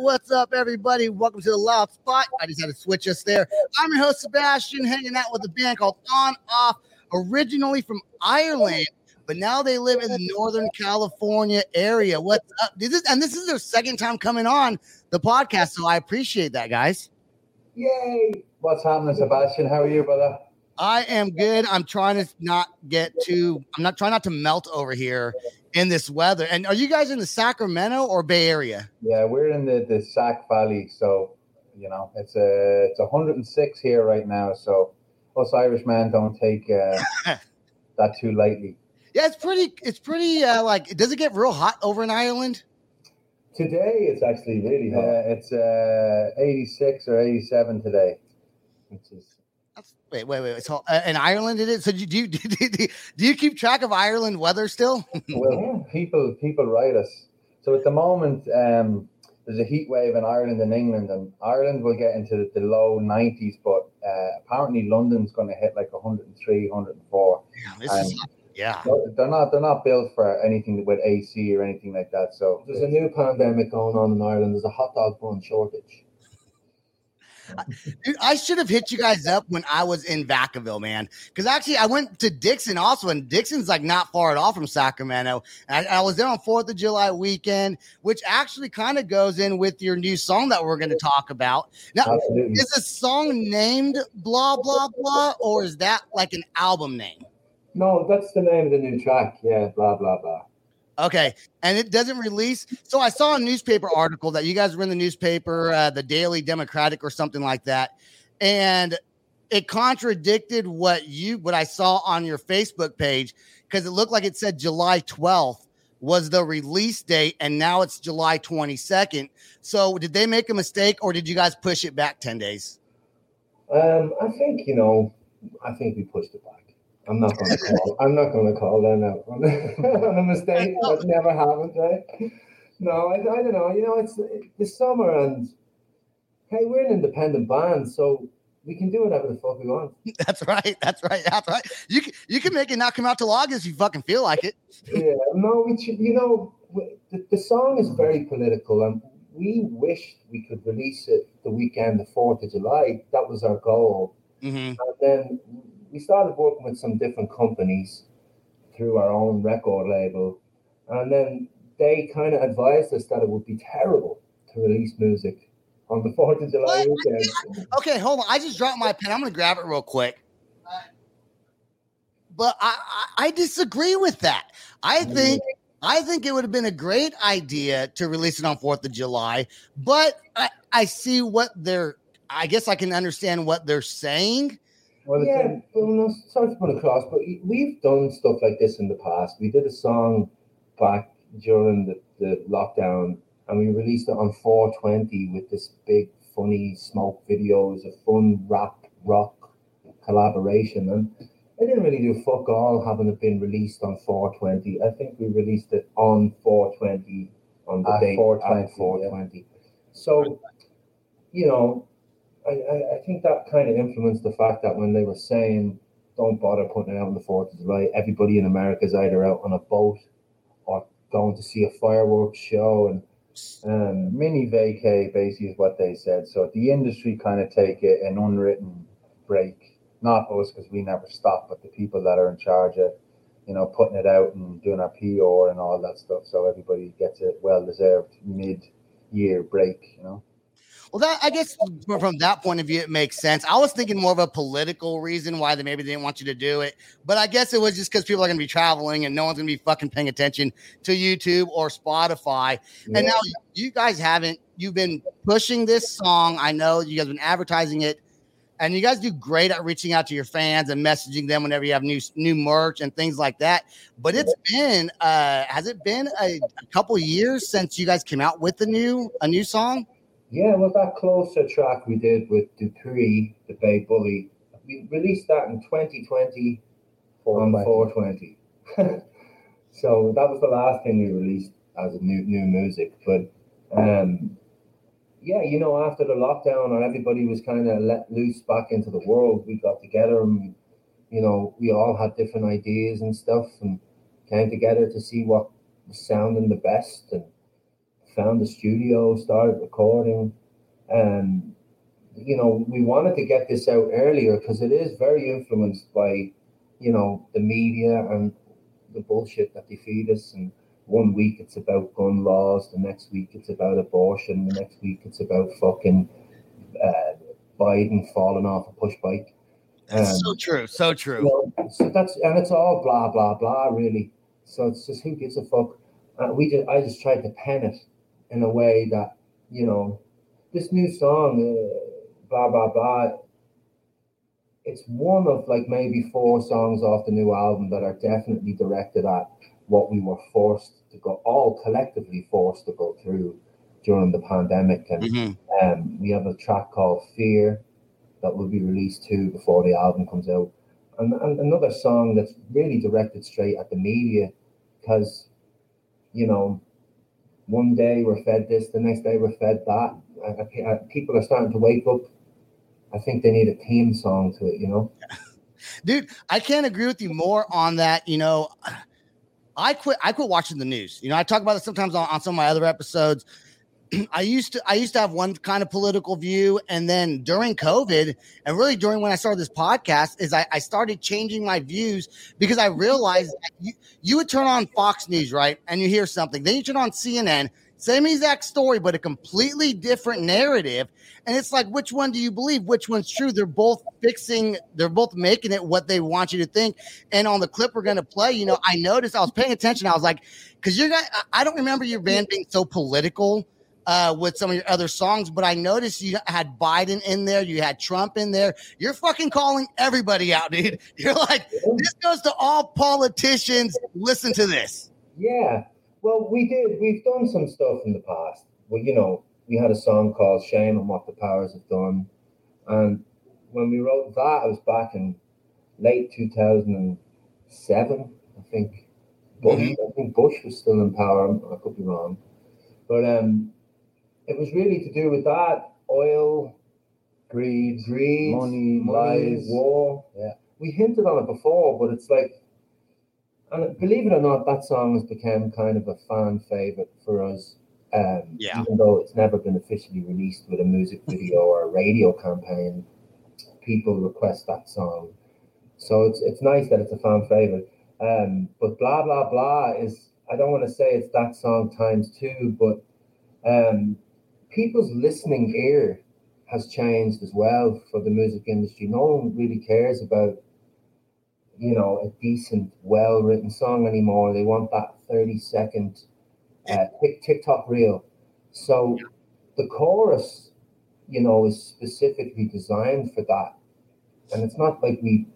What's up, everybody? Welcome to the Loud Spot. I just had to switch us there. I'm your host, Sebastian, hanging out with a band called On Off, originally from Ireland, but now they live in the Northern California area. What's up? This is, and this is their second time coming on the podcast, so I appreciate that, guys. Yay! What's happening, Sebastian? How are you, brother? I am good. I'm trying to not get too. I'm not trying not to melt over here in this weather. And are you guys in the Sacramento or Bay Area? Yeah, we're in the, the Sac Valley, so you know it's a it's 106 here right now. So us Irishmen don't take uh, that too lightly. Yeah, it's pretty. It's pretty. Uh, like, does it get real hot over in Ireland? Today it's actually really hot. Uh, it's uh, 86 or 87 today, which is wait, wait, wait. So uh, in Ireland, it is. So do you do, you- do, you- do you keep track of Ireland weather still? well, people people write us. So at the moment, um, there's a heat wave in Ireland and England, and Ireland will get into the, the low 90s, but uh, apparently London's going to hit like 103, 104. Damn, this is Um, hot. yeah. They're not. They're not built for anything with AC or anything like that. So There's a new pandemic going on in Ireland. There's a hot dog bun shortage. Dude, I should have hit you guys up when I was in Vacaville, man. Because actually, I went to Dixon also, and Dixon's like not far at all from Sacramento. And I, I was there on Fourth of July weekend, which actually kind of goes in with your new song that we're going to talk about. Now, absolutely. is the song named blah blah blah, or is that like an album name? No, that's the name of the new track. Yeah, blah blah blah. Okay, and it doesn't release. So I saw a newspaper article that you guys were in the newspaper, uh, the Daily Democratic or something like that, and it contradicted what you what I saw on your Facebook page because it looked like it said July twelfth was the release date, and now it's July twenty second. So did they make a mistake, or did you guys push it back ten days? Um, I think you know. I think we pushed it back. I'm not going to call. I'm not going to call them out on a, on a mistake that never happened, right? No, I, I don't know. You know, it's the summer, and hey, we're an independent band, so we can do whatever the fuck we want. That's right. That's right. That's right. You can you can make it not come out till August if you fucking feel like it. yeah, no, we you know, w- the, the song is very political, and we wished we could release it the weekend, the 4th of July. That was our goal. Mhm. And then we started working with some different companies through our own record label. And then they kind of advised us that it would be terrible to release music on the 4th of July What? weekend. Okay, hold on. I just dropped my pen. I'm gonna grab it real quick. But I, I, I disagree with that. I think I think it would have been a great idea to release it on Fourth of July. But I, I see what they're. I guess I can understand what they're saying. Well, it's yeah, a- well, no, sorry to put across, but we've done stuff like this in the past. We did a song back during the, the lockdown, and we released it on 420 with this big, funny smoke video. It was a fun rap rock collaboration, and it didn't really do fuck all having it been released on 420. I think we released it on 420 on the At date 420, at 420. So, you know, I, I, think that kind of influenced the fact that when they were saying don't bother putting it out on the Fourth of July, everybody in America is either out on a boat or going to see a fireworks show, and um, mini vacay basically is what they said. So the industry kind of take it an unwritten break. Not us because we never stop, but the people that are in charge of, you know, putting it out and doing our PR and all that stuff. So everybody gets a well deserved mid year break, you know. Well, that I guess from, that point of view, it makes sense. I was thinking more of a political reason why they maybe didn't want you to do it, but I guess it was just because people are going to be traveling and no one's going to be fucking paying attention to YouTube or Spotify. Yeah. And now you guys haven't. You've been pushing this song. I know you guys have been advertising it, and you guys do great at reaching out to your fans and messaging them whenever you have new new merch and things like that. But it's been uh has it been a, a couple years since you guys came out with a new a new song? Yeah, well, that closer track we did with Dupree, the Bay Bully, we released that in 2020 on 420. so that was the last thing we released as a new new music. But um, yeah, you know, after the lockdown and everybody was kind of let loose back into the world, we got together and you know we all had different ideas and stuff and came together to see what was sounding the best and found the studio, started recording. And you know, we wanted to get this out earlier because it is very influenced by, you know, the media and the bullshit that they feed us. And one week it's about gun laws, the next week it's about abortion, the next week it's about fucking uh, Biden falling off a push bike. That's Um, so true, so true. you know, so that's and it's all blah blah blah really. So it's just who gives a fuck. Uh, we just I just tried to pen it in a way that you know this new song uh, blah blah blah. It's one of like maybe four songs off the new album that are definitely directed at what we were forced to go all collectively forced to go through during the pandemic and Mhm. um, we have a track called Fear that will be released too before the album comes out. And, and another song that's really directed straight at the media because, you know, one day we're fed this, the next day we're fed that. Uh, uh, people are starting to wake up. I think they need a theme song to it, you know? dude i can't agree with you more on that you know i quit i quit watching the news you know i talk about it sometimes on, on some of my other episodes i used to i used to have one kind of political view and then during covid and really during when i started this podcast is i, I started changing my views because i realized you, you would turn on fox news right and you hear something then you turn on cnn same exact story but a completely different narrative and it's like, which one do you believe? Which one's true? They're both fixing, they're both making it what they want you to think. And on the clip we're gonna play, you know, I noticed I was paying attention. I was like, because you're I don't remember your band being so political uh, with some of your other songs, but I noticed you had Biden in there, you had Trump in there. You're fucking calling everybody out, dude. You're like, this goes to all politicians. Listen to this. Yeah. Well, we did. We've done some stuff in the past. Well, you know, we had a song called Shame on What the Powers Have Done. And when we wrote that, it was back in late 2007, I think. Bush, I think Bush was still in power. I could be wrong. But um, it was really to do with that oil, Greed, greed, money, money, lies. war. Yeah. We hinted on it before, but it's like, and believe it or not, that song has become kind of a fan favorite for us. Um, Yeah. Even though it's never been officially released with a music video or a radio campaign, people request that song. So it's it's nice that it's a fan favorite. Um, but blah blah blah is I don't want to say it's that song times two, but um, people's listening ear has changed as well for the music industry. No one really cares about, you know, a decent, well written song anymore. They want that 30 second uh, TikTok reel. So the chorus, you know, is specifically designed for that. And it's not like we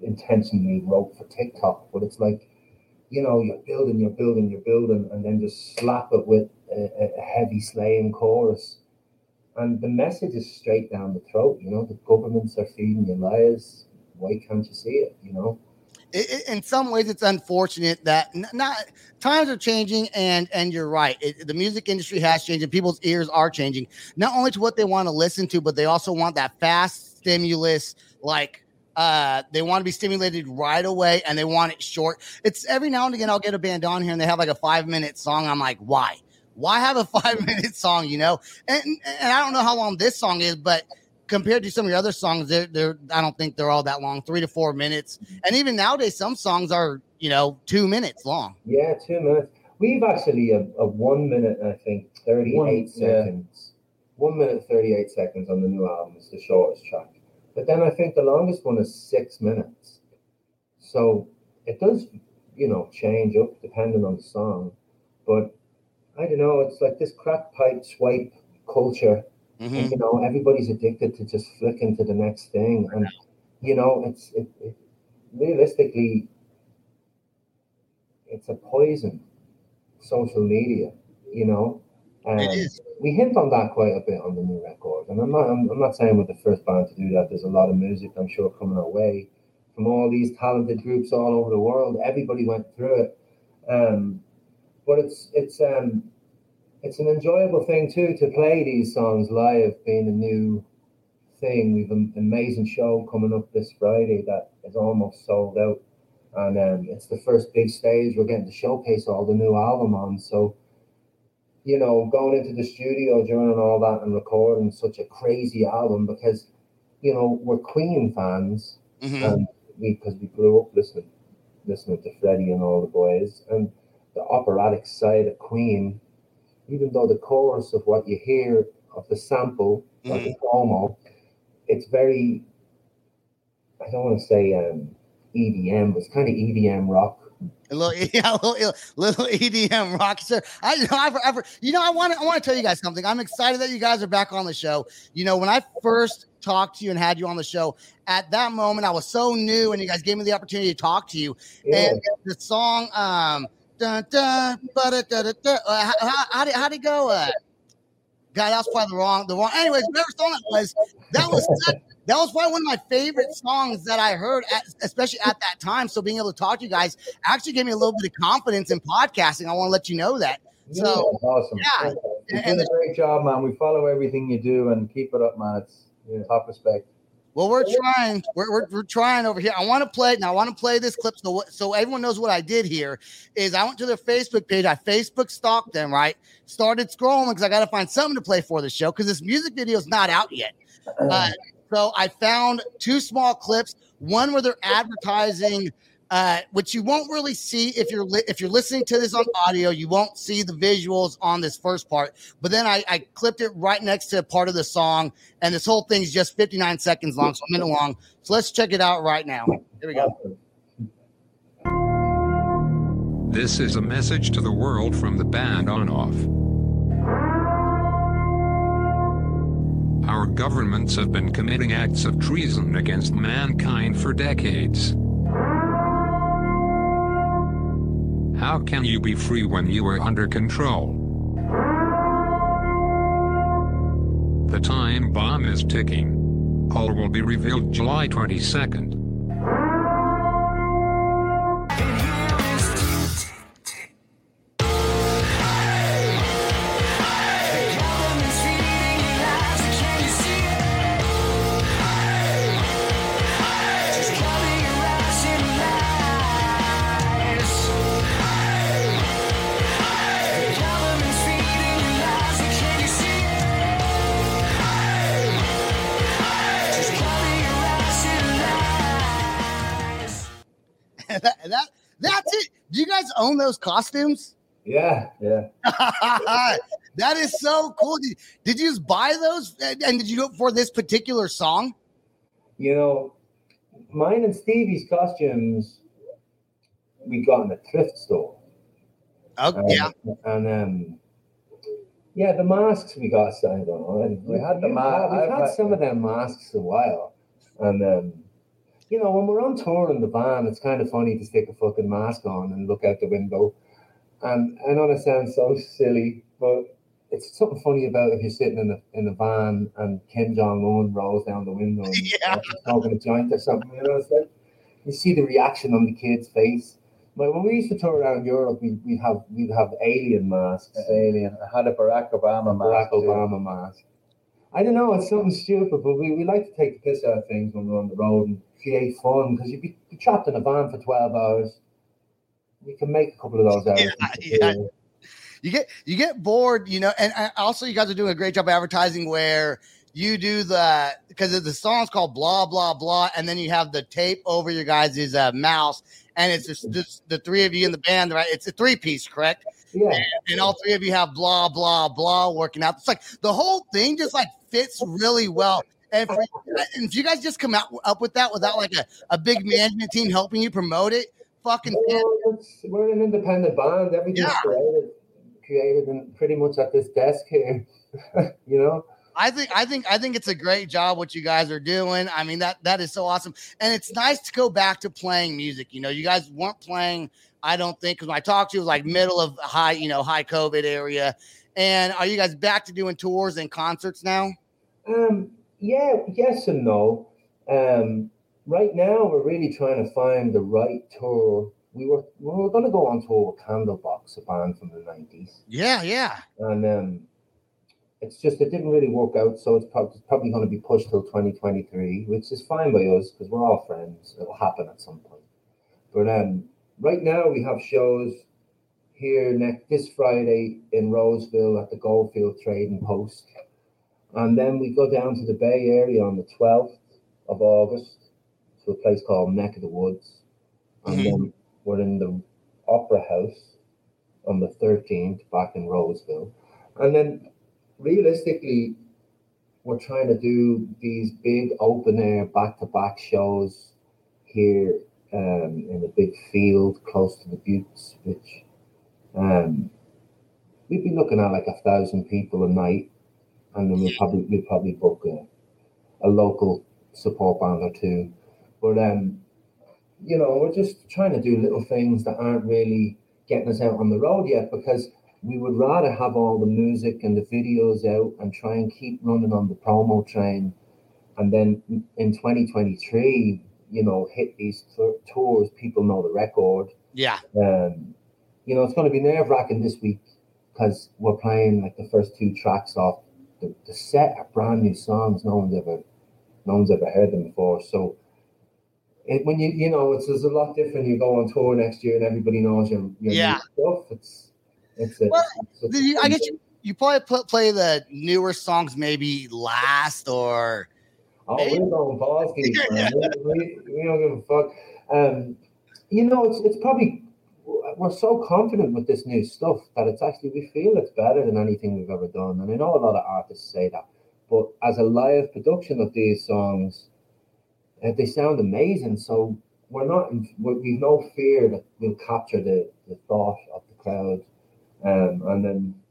intentionally wrote for TikTok, but it's like, you know, you're building, you're building, you're building, and then just slap it with a, a heavy slaying chorus. And the message is straight down the throat, you know, the governments are feeding you lies. Why can't you see it, you know? in some ways it's unfortunate that not times are changing and and you're right it, the music industry has changed and people's ears are changing not only to what they want to listen to but they also want that fast stimulus like uh they want to be stimulated right away and they want it short it's every now and again i'll get a band on here and they have like a five minute song i'm like why why have a five minute song you know and and i don't know how long this song is but compared to some of your other songs, they're, they're I don't think they're all that long, three to four minutes. And even nowadays, some songs are you know two minutes long. Yeah, two minutes. We've actually a, a one minute, I think, 38 One, yeah. seconds one minute thirty eight seconds on the new album is the shortest track. But then I think the longest one is six minutes. So it does, you know, change up depending on the song. But I don't know, it's like this crack pipe swipe culture. Mhm. And, you know, everybody's addicted to just flicking to the next thing. And you know, it's it, it realistically it's a poison, social media, you know. It is. we hint on that quite a bit on the new record, and I'm not. I'm, I'm not saying we're the first band to do that. There's a lot of music I'm sure coming our way from all these talented groups all over the world. Everybody went through it, um, but it's it's um it's an enjoyable thing too to play these songs live, being a new thing. We've an amazing show coming up this Friday that is almost sold out, and um, it's the first big stage we're getting to showcase all the new album on. So you know, going into the studio during all that and recording such a crazy album because, you know, we're Queen fans Mhm. and we because we grew up listening listening to Freddie and all the boys and the operatic side of Queen, even though the chorus of what you hear of the sample, like the promo, it's very I don't want to say um EDM, but it's kind of EDM rock. A little, yeah, a little, little EDM rockstar. I, you know, I've, I've, you know, I want to, I want to tell you guys something. I'm excited that you guys are back on the show. You know, when I first talked to you and had you on the show, at that moment I was so new, and you guys gave me the opportunity to talk to you. Yeah. And the song, um, dun, dun, uh, how, how, did how did it go? Uh, God, that was probably the wrong, the wrong. Anyways, whatever song it was, that was such, that was probably one of my favorite songs that I heard, at, especially at that time. So being able to talk to you guys actually gave me a little bit of confidence in podcasting. I want to let you know that. So it's awesome. yeah. And- doing a great job, man. We follow everything you do and keep it up, man. It's Yeah. top respect. Well, we're trying. We're, we're, we're trying over here. I want to play now. I want to play this clip so so everyone knows what I did here. Is I went to their Facebook page. I Facebook stalked them. Right, started scrolling because I got to find something to play for the show because this music video is not out yet. Uh, so I found two small clips. One where they're advertising, uh, which you won't really see if you're li- if you're listening to this on audio. You won't see the visuals on this first part. But then I, I clipped it right next to part of the song, and this whole thing is just 59 seconds long, so a minute long. So let's check it out right now. Here we go. This is a message to the world from the band On Off. Our governments have been committing acts of treason against mankind for decades. How can you be free when you are under control? The time bomb is ticking. All will be revealed July 22nd. Do you guys own those costumes? Yeah, Yeah. that is so cool. Did, did you just buy those? And and did you go for this particular song? you know, mine and Stevie's costumes we got in a thrift store. Oh, Um, yeah. And um, yeah, the masks we got signed on already. We had the We've ma- had- We've I've had had- some of them masks a while, and um, you know, when we're on tour in the van, it's kind of funny to stick a fucking mask on and look out the window. And I know that sounds so silly, but it's something funny about if you're sitting in a in a van and Kim Jong Un rolls down the window and Yeah. he's smoking a joint or something. You know, it's like you see the reaction on the kid's face. But when we used to tour around Europe, we we have we'd have alien masks, Alien. I had a Barack Obama Barack mask. too. Obama mask. I don't know, it's something stupid, but we, we like to take the piss out of things when we're on the road and create fun because you'd be, be trapped in a van for 12 hours. We can make a couple of those hours. Yeah, yeah. you get you get bored, you know, and also you guys are doing a great job advertising where you do the because the song's called blah blah blah, and then you have the tape over your guys' uh, mouse, and it's just, just the three of you in the band, right? It's a three piece, correct? Yeah. and all three of you have blah blah blah working out. It's like the whole thing just like fits really well. And, for, and if you guys just come out up with that without like a, a big management team helping you promote it, fucking it's- we're an independent band. Everything's Yeah. created, created, and pretty much at this desk here. you know. I think I think I think it's a great job what you guys are doing. I mean that that is so awesome, and it's nice to go back to playing music. You know, you guys weren't playing. I don't think because when I talked to you, it was like middle of high, you know, high COVID area. And are you guys back to doing tours and concerts now? Um, yeah, yes and no. Um, right now, we're really trying to find the right tour. We were we were going to go on tour with Candlebox, a band from the nineties, Yeah, yeah. and um, it's just it didn't really work out. So it's probably, probably going to be pushed till twenty twenty three, which is fine by us because we're all friends. It'll happen at some point. But um, right now, we have shows here next this Friday in Roseville at the Goldfield Trading Post. And then we go down to the Bay Area on the 12th of August to a place called Neck of the Woods. And Mhm. then we're in the Opera House on the 13th back in Roseville. And then realistically, we're trying to do these big open air back to back shows here um, in a big field close to the Buttes, which um, we'd be looking at like a thousand people a night and then we'll probably we'll probably book a, a local support band or two. But um, you know, we're just trying to do little things that aren't really getting us out on the road yet because we would rather have all the music and the videos out and try and keep running on the promo train and then in 2023 you know hit these tour- tours people know the record Yeah. um, you know, it's going to be nerve wracking this week because we're playing like the first two tracks off the, the set of brand new songs. No one's ever, no one's ever heard them before. So, it, when you you know, it's, it's a lot different. You go on tour next year and everybody knows your, your new Yeah. stuff. It's it's a, Well, it's The- you- I guess you, you probably pl- play the newer songs maybe last or Oh, we're going balls deep, man. we, we, we don't give a fuck. Um, you know, it's it's probably we're so confident with this new stuff that it's actually we feel it's better than anything we've ever done. And I know a lot of artists say that, but as a live production of these songs, uh, they sound amazing. So we're not we- we've no fear that we'll capture the the thought of the crowd, um, and then.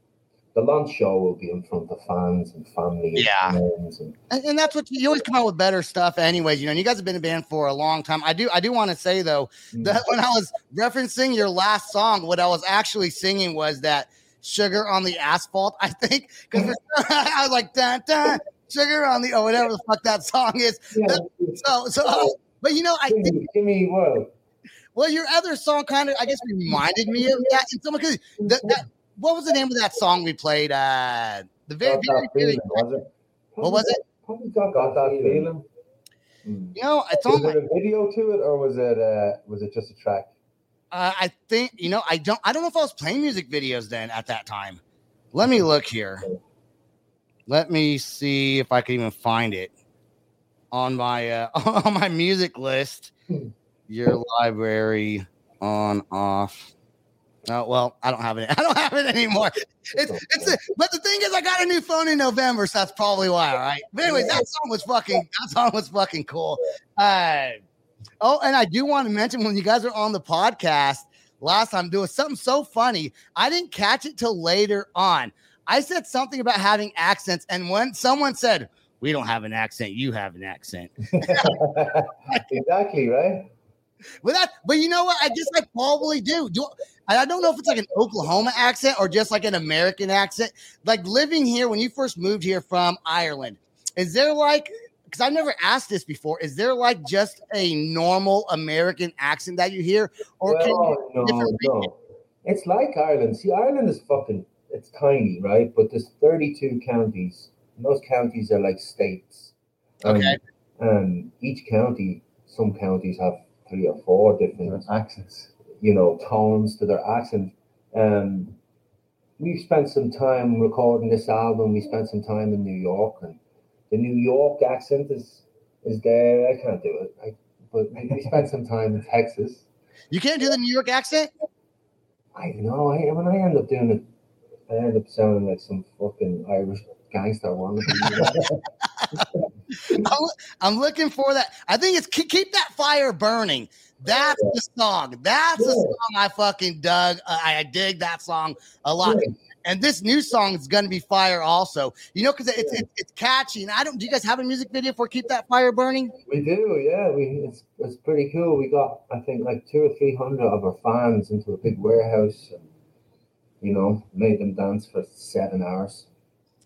The launch show will be in front of fans and family and Yeah. friends and and, and that's what you, you always come out with better stuff anyways you know and you guys have been in a band for a long time i do i do want to say though mm. that when i was referencing your last song what i was actually singing was that sugar on the asphalt i think because i was like dun, dun, sugar on the or whatever the fuck that song is Yeah. so so oh. but you know i think Gimme, gimme what? well your other song kind of i guess reminded me of that and someone because that, that what was the name of that song we played uh the very, very, that very feeling, was it? what was it Probably got, Got that feeling. Mm. you know it's Was on my there a video to it, or was it uh, was it just a track? Uh, I think you know. I don't. I don't know if I was playing music videos then at that time. Let me look here. Let me see if I can even find it on my uh, on my music list. Your library on off. Oh well, I don't have it. I don't have it anymore. It's it's. A, but the thing is, I got a new phone in November, so that's probably why. All right. But anyways, that song was fucking. That song was fucking cool. Uh, Oh, and I do want to mention when you guys are on the podcast last time doing something so funny. I didn't catch it till later on. I said something about having accents, and when someone said, We don't have an accent, you have an accent. exactly right. But that, but you know what? I just like probably do. Do I I don't know if it's like an Oklahoma accent or just like an American accent. Like living here when you first moved here from Ireland, is there like because I've never asked this before, is there like just a normal American accent that you hear? Or can you well, no, different no. It's like Ireland. See, Ireland is fucking. It's tiny, right? But there's 32 counties. And those counties are like states. Um, Okay. And each county, some counties have three or four different Accents. You know, tones to their accent. Um, we spent some time recording this album. We spent some time in New York, and the New York accent is is there. I can't do it, I, but we spent some time in Texas. you can't do the New York accent? I know. I when I end up doing it, I end up sounding like some fucking Irish gangster one. I'm, I'm looking for that. I think it's keep that fire burning. That's the song. That's the song I fucking dug. Uh, I, dig that song a lot. And this new song is going to be fire also. You know, because it's, it's it's catchy. And I don't. Do you guys have a music video for "Keep That Fire Burning"? We do, yeah. We it's it's pretty cool. We got I think like two or three hundred of our fans into a big warehouse, and you know, made them dance for seven hours.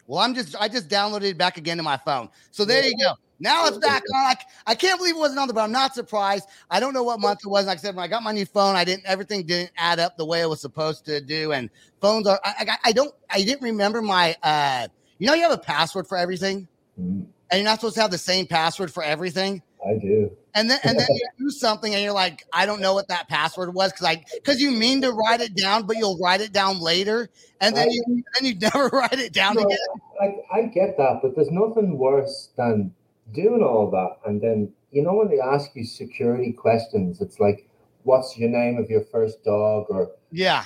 Well, I'm just I just downloaded it back again to my phone. So there you go. Now it's back on. I, I can't believe it wasn't on there, but I'm not surprised. I don't know what month it was. Like I said, when I got my new phone, I didn't everything didn't add up the way it was supposed to do. And phones are I, I, I don't I didn't remember my uh you know you have a password for everything Mm, and you're not supposed to have the same password for everything. I do. And then and then you do something and you're like, I don't know what that password was because I because you mean to write it down, but you'll write it down later, and then you then you never write it down No, again. I, I get that, but there's nothing worse than doing all that and then you know when they ask you security questions, it's like, what's your name of your first dog or Yeah.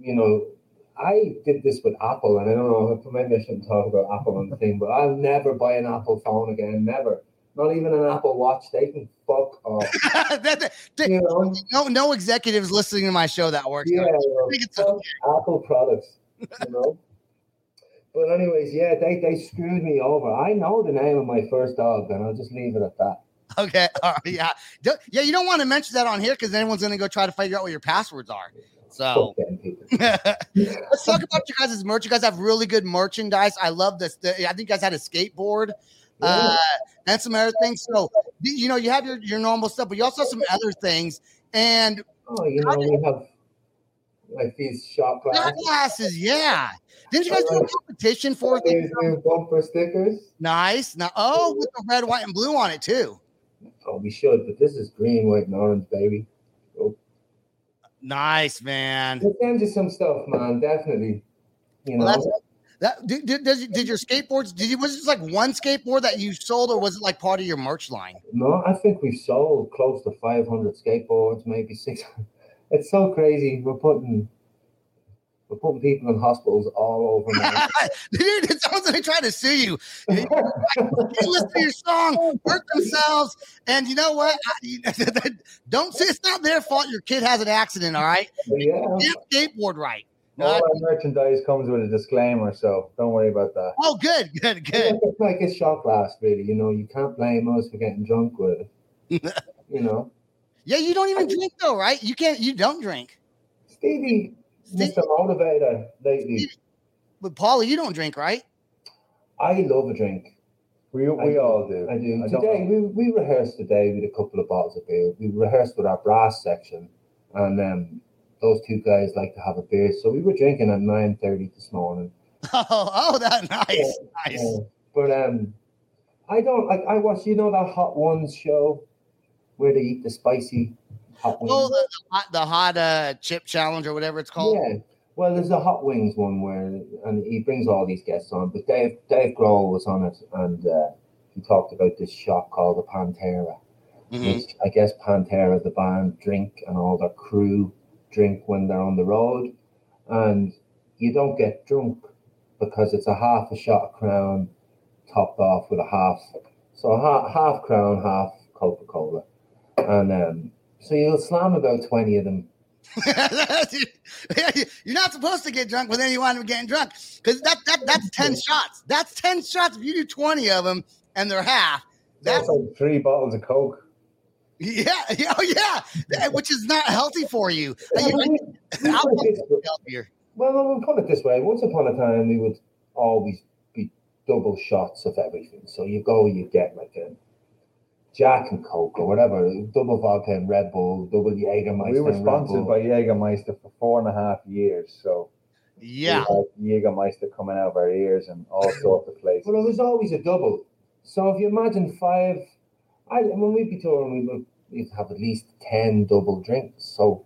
you know, I did this with Apple, and I don't know if maybe I shouldn't talk about Apple on the thing, but I'll never buy an Apple phone again. Never. Not even an Apple Watch. They can fuck off. That- that- You know? no, no executives listening to my show that works. Yeah, I think it's fuck Apple products. You know. but anyways, yeah, they they screwed me over. I know the name of my first dog, and I'll just leave it at that. okay. All right, yeah, Do- yeah. You don't want to mention that on here because anyone's going to go try to figure out what your passwords are. So let's talk about you guys' merch. You guys have really good merchandise. I love this. The, I think you guys had a skateboard. Uh, and some other things. So, you know, you have your, your normal stuff, but you also have some other things. And Oh, you know, we have like these shot glasses. glasses, yeah. Didn't you guys do a competition for These bumper stickers. Nice. Now, oh, with the red, white, and blue on it too. Oh, we should, but this is green, white, and orange, baby. Oh. Nice, man. We'll send you some stuff, man. Definitely. You know, Well, that. Did, did, did your skateboards? Did you was it just like one skateboard that you sold, or was it like part of your merch line? no, I think we've sold close to 500 skateboards, maybe 600. It's so crazy. We're putting we're putting people in hospitals all over. Dude, it sounds like trying to sue you. They listen to your song, hurt themselves, and you know what? Don't say it's not their fault. Your kid has an accident. All right, yeah. Skateboard right. All our merchandise comes with a disclaimer, so don't worry about that. Oh, good, good, good. It's like a shot glass, really. You know, you can't blame us for getting drunk with it. you know, Yeah, you don't even drink though, right? You can't. You don't drink. Stevie, Steve- Mr. Motivator lately. But Paula, you don't drink, right? I love a drink. We, we do. all do. I do. I today we, we rehearsed today with a couple of bottles of beer. We rehearsed with our brass section, and um, those two guys like to have a beer. So we were drinking at nine thirty this morning. Oh, oh, that nice, nice. Yeah. But um, I don't like. I watch. You know that Hot Ones show where they eat the spicy hot wings. Oh, the, the hot, the hot uh, chip challenge or whatever it's called. Yeah. Well, there's a hot wings one where, and he brings all these guests on, but Dave Dave Grohl was on it, and uh, he talked about this shop called the Pantera, Mhm. which I guess Pantera, the band, drink and all their crew drink when they're on the road, and you don't get drunk because it's a half a shot of Crown topped off with a half, so half, half Crown, half Coca Cola, and um, so you'll slam about twenty of them You're not supposed to get drunk, with then you wind up getting drunk because that, that that's ten shots. That's ten shots. If you do twenty of them and they're half, That's that's like three bottles of Coke. yeah, yeah, oh yeah, which is not healthy for you. Yeah, You- but we- we alcohol put it this way- is healthier. Well, we'll put it this way. Once upon a time, we would always be double shots of everything. So you go, you get like a Jack and Coke or whatever, double vodka and Red Bull, double Jägermeister. We were sponsored by Jägermeister for four and a half years, so Yeah, we Jägermeister coming out of our ears and all sorts of places. But it was always a double. So if you imagine five, I when we'd be touring, we would we'd have at least ten double drinks. So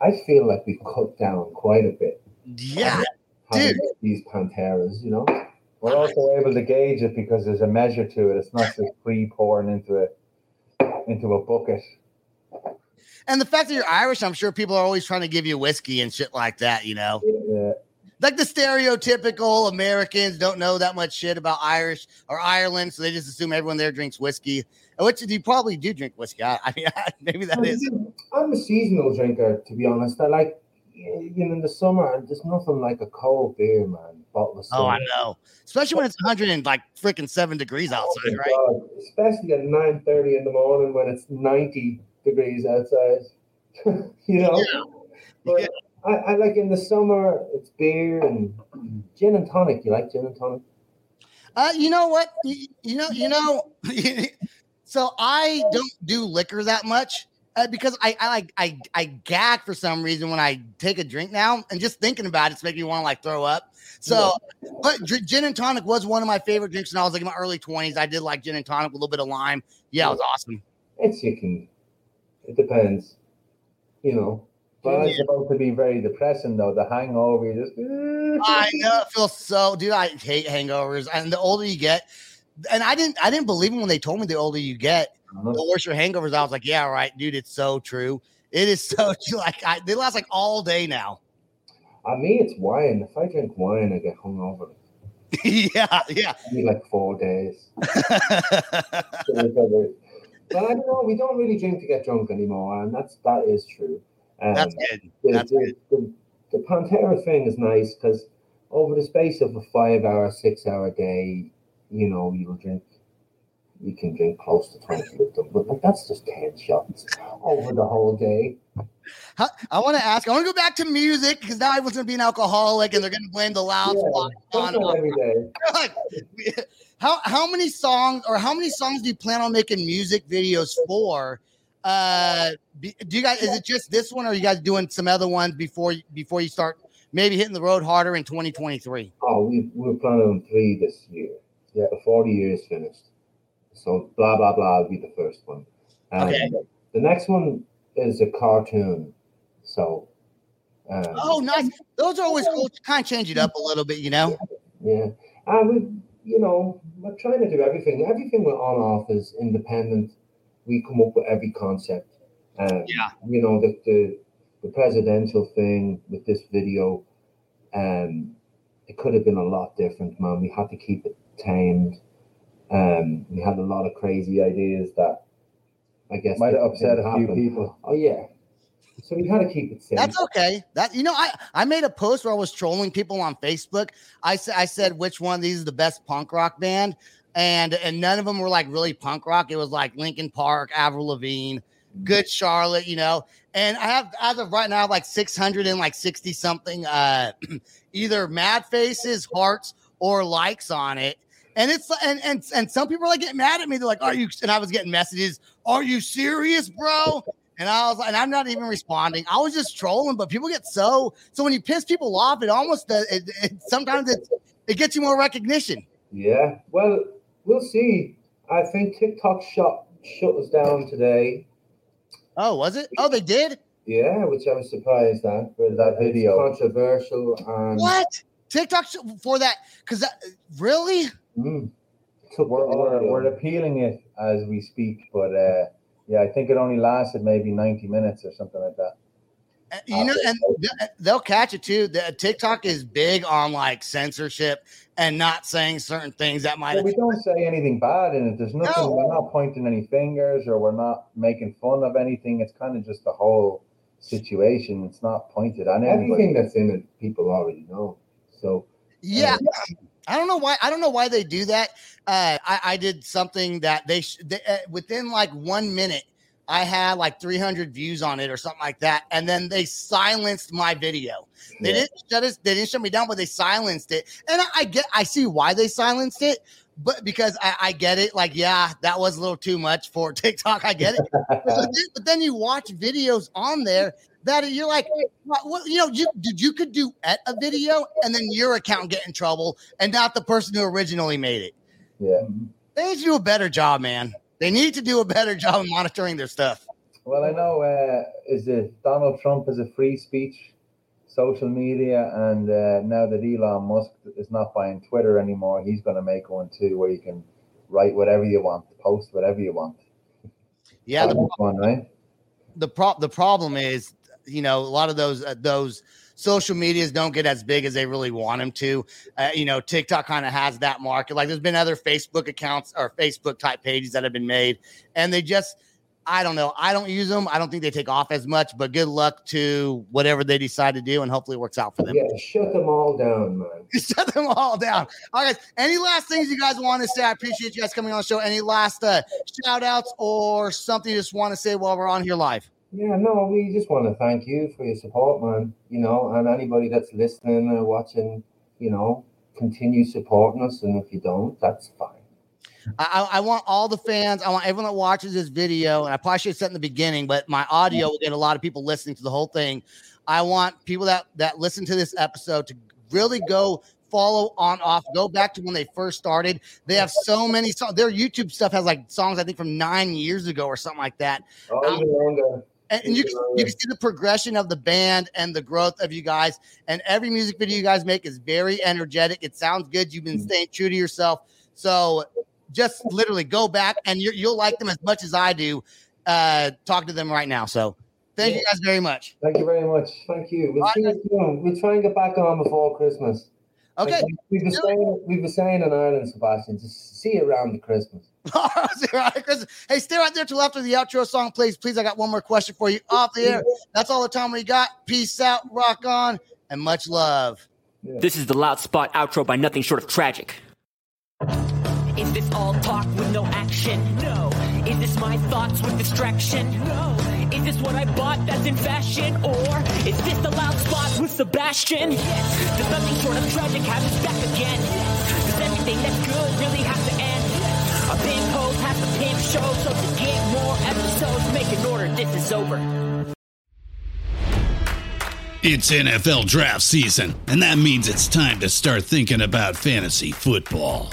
I feel like we've cut down quite a bit. yeah, having Dude. these Panteras, you know. We're also able to gauge it because there's a measure to it. It's not just free pouring into a into a bucket. And the fact that you're Irish, I'm sure people are always trying to give you whiskey and shit like that, you know? Yeah. Like the stereotypical Americans don't know that much shit about Irish or Ireland, so they just assume everyone there drinks whiskey. Which you probably do drink whiskey. I, I mean, maybe that is. I'm a seasonal drinker, to be honest. I like, you know, in the summer, there's nothing like a cold beer, man. Bottle of Oh, I know. Especially when it's 100 and like freaking seven degrees outside, Oh right? God. Especially at 9.30 in the morning when it's 90 degrees outside. you know? Yeah. But Yeah. I, I like in the summer, it's beer and gin and tonic. You like gin and tonic? Uh, you know what? You, you know, you know. so I don't do liquor that much uh, because I, I like I I gag for some reason when I take a drink now, and just thinking about it's making me want to like throw up. So, but gin and tonic was one of my favorite drinks when I was like in my early twenties. I did like gin and tonic with a little bit of lime. Yeah, it was awesome. It's you can. It depends. You know. But Yeah. it's supposed to be very depressing though. The hangover, you just I know it feels so, dude. I hate hangovers, and the older you get, and I didn't, I didn't believe it when they told me the older you get, the worse your hangovers. I was like, yeah, right, dude. It's so true. It is so true. Like I, they last like all day now. On me, it's wine. If I drink wine, I get hungover. yeah, yeah. I need like four days. but I don't know. We don't really drink to get drunk anymore, and that's that is true. Um, That's good. the, That's the, the, the Pantera thing is nice because over the space of a five-hour, six-hour day, you know, you'll drink. You can drink close to twenty of them, but like, that's just ten shots over the whole day. How- I want to ask. I want to go back to music because now I was going to be an alcoholic, and they're going to blame the loud Yeah, on. not every day. Like, how how many songs or how many songs do you plan on making music videos for? Uh, do you guys is it just this one, or are you guys doing some other ones before before you start maybe hitting the road harder in 2023? Oh, we we were planning on three this year. Yeah, the forty years finished. So blah blah blah will be the first one. And Okay. The next one is a cartoon. So. Um, Oh, nice. Those are always cool. Kind of change it up a little bit, you know. Yeah, and we, you know, we're trying to do everything. Everything we're on off is independent. We come up with every concept. Um, Yeah. You know the the the presidential thing with this video. Um, it could have been a lot different, man. We had to keep it tamed. Um, we had a lot of crazy ideas that I guess might have upset a few people. Oh yeah, so we had to keep it safe. That's okay. That you know, I I made a post where I was trolling people on Facebook. I said I said which one of these is the best punk rock band, and and none of them were like really punk rock. It was like Linkin Park, Avril Lavigne, Good Charlotte, you know. And I have as of right now like six hundred and like sixty something, uh, either mad faces, hearts, or likes on it. And it's and and and some people are like getting mad at me. They're like, "Are you?" And I was getting messages, "Are you serious, bro?" And I was like, and I'm not even responding. I was just trolling, but people get so so when you piss people off, it almost does. It, it, sometimes it it gets you more recognition. Yeah, well, we'll see. I think TikTok shut shut us down today. Oh, was it? Oh, they did. Yeah, which I was surprised at. But That it's video. controversial and What TikTok sh- for that? Because that really, Mm. Took We're, we're, we're appealing it as we speak, but uh, yeah, I think it only lasted maybe 90 minutes or something like that. uh, you know, and th- they'll catch it too. The TikTok is big on like censorship and not saying certain things that might. But we don't say anything bad in it. There's nothing. No. We're not pointing any fingers or we're not making fun of anything. It's kind of just the whole situation. It's not pointed at everything that's in it, people already know. So Yeah. I don't know why. I don't know why they do that. Uh, I, I did something that they, sh- they uh, within like one minute, I had like 300 views on it or something like that, and then they silenced my video. They Yeah. didn't shut us. They didn't shut me down, but they silenced it. And I, I get. I see why they silenced it, but because I, I get it. Like, yeah, that was a little too much for TikTok. I get it. but, then, but then you watch videos on there that you're like, what, you know, you did you could do at a video and then your account get in trouble and not the person who originally made it. yeah. They need to do a better job, man. They need to do a better job of monitoring their stuff. Well, I know. Uh, is it Donald Trump is a free speech social media, and uh, now that Elon Musk is not buying Twitter anymore, he's going to make one too, where you can write whatever you want, post whatever you want. Yeah, the, That's one, right? the pro the problem is, you know, a lot of those uh, those social medias don't get as big as they really want them to. Uh, you know, TikTok kind of has that market. Like there's been other Facebook accounts or Facebook type pages that have been made, and they just I don't know. I don't use them. I don't think they take off as much, but good luck to whatever they decide to do, and hopefully it works out for them. Yeah, shut them all down, man. Shut them all down. All right. Any last things you guys want to say? I appreciate you guys coming on the show. Any last uh, shout outs or something you just want to say while we're on here live? Yeah, no, we just want to thank you for your support, man. You know, and anybody that's listening or watching, you know, continue supporting us. And if you don't, that's fine. I, I want all the fans, I want everyone that watches this video, and I probably should have said in the beginning, but my audio will get a lot of people listening to the whole thing. I want people that that listen to this episode to really go follow ONOFF go back to when they first started they have so many songs their youtube stuff has like songs i think from nine years ago or something like that Oh, Um, and, and you can, you can see the progression of the band and the growth of you guys. And every music video you guys make is very energetic. It sounds good. You've been staying true to yourself. So just literally go back and you you'll like them as much as I do. Uh, talk to them right now. So thank you guys very much. Thank you very much. Thank you. We'll All see you soon. We'll try and get back on before Christmas. Okay. We've been saying we've been saying in Ireland, Sebastian, to see you around the Christmas. All right, Chris. Hey, stay right there till after the outro song plays. Please, I got one more question for you off the air. That's all the time we got. Peace out, rock on, and much love. This is the Loud Spot outro by Nothing Short of Tragic. Is this all talk with no action? No. Is this my thoughts with distraction? No. Is this what I bought that's in fashion? Or is this the loud spot with Sebastian? Yes. Does nothing short of tragic us back again? Yes. Does everything that's good really have to end? Yes. A host has to pimp show, so to get more episodes, make an order, this is over. It's NFL draft season, and that means it's time to start thinking about fantasy football.